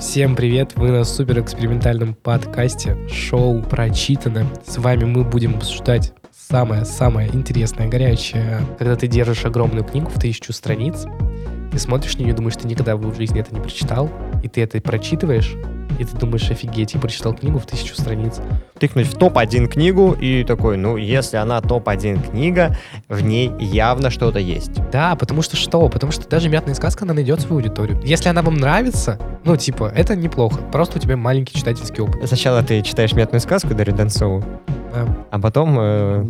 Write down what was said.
Всем привет! Вы на супер экспериментальном подкасте шоу «Прочитано». С вами мы будем обсуждать самое-самое интересное, горячее. Когда ты держишь огромную книгу в тысячу страниц, ты смотришь на нее думаешь, ты никогда в жизни это не прочитал, и ты это прочитываешь, и ты думаешь, офигеть, я прочитал книгу в тысячу страниц. Тыкнуть в топ-1 книгу и такой, ну, если она топ-1 книга, в ней явно что-то есть. Да, потому что что? Потому что даже мятная сказка, она найдет свою аудиторию. Если она вам нравится, ну, типа, это неплохо. Просто у тебя маленький читательский опыт. Сначала ты читаешь «Мятную сказку» Дарьи Донцову, Да. а потом э,